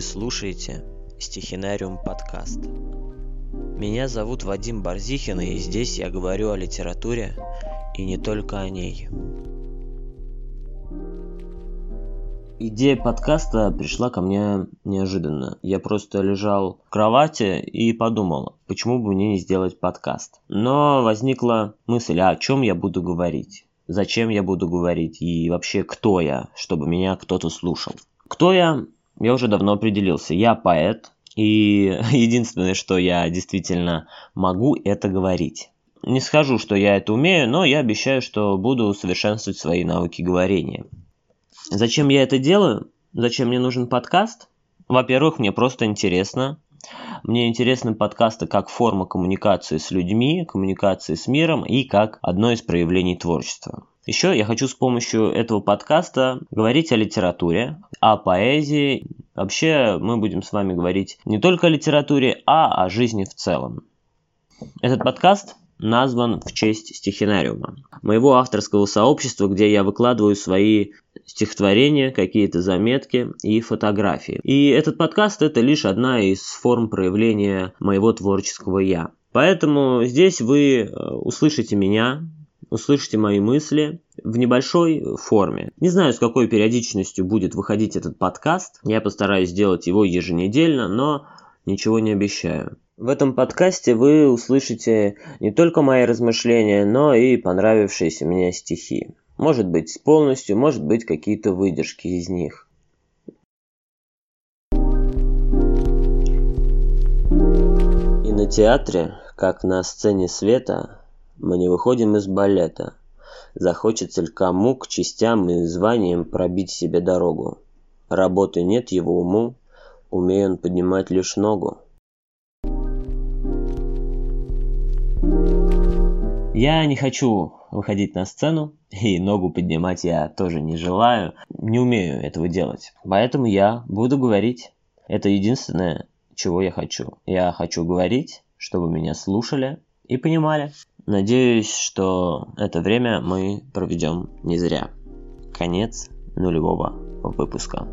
слушаете Стихинариум подкаст. Меня зовут Вадим Барзихин, и здесь я говорю о литературе и не только о ней. Идея подкаста пришла ко мне неожиданно. Я просто лежал в кровати и подумал, почему бы мне не сделать подкаст. Но возникла мысль, а о чем я буду говорить? Зачем я буду говорить? И вообще, кто я, чтобы меня кто-то слушал? Кто я? Я уже давно определился. Я поэт, и единственное, что я действительно могу, это говорить. Не скажу, что я это умею, но я обещаю, что буду совершенствовать свои навыки говорения. Зачем я это делаю? Зачем мне нужен подкаст? Во-первых, мне просто интересно. Мне интересны подкасты как форма коммуникации с людьми, коммуникации с миром и как одно из проявлений творчества. Еще я хочу с помощью этого подкаста говорить о литературе, о поэзии. Вообще мы будем с вами говорить не только о литературе, а о жизни в целом. Этот подкаст назван в честь стихинариума, моего авторского сообщества, где я выкладываю свои стихотворения, какие-то заметки и фотографии. И этот подкаст это лишь одна из форм проявления моего творческого «я». Поэтому здесь вы э, услышите меня, услышите мои мысли в небольшой форме. Не знаю, с какой периодичностью будет выходить этот подкаст. Я постараюсь сделать его еженедельно, но ничего не обещаю. В этом подкасте вы услышите не только мои размышления, но и понравившиеся мне стихи. Может быть полностью, может быть какие-то выдержки из них. И на театре, как на сцене света, мы не выходим из балета. Захочется ли кому к частям и званиям пробить себе дорогу. Работы нет его уму, умеет он поднимать лишь ногу. Я не хочу выходить на сцену, и ногу поднимать я тоже не желаю, не умею этого делать. Поэтому я буду говорить. Это единственное, чего я хочу. Я хочу говорить, чтобы меня слушали и понимали. Надеюсь, что это время мы проведем не зря. Конец нулевого выпуска.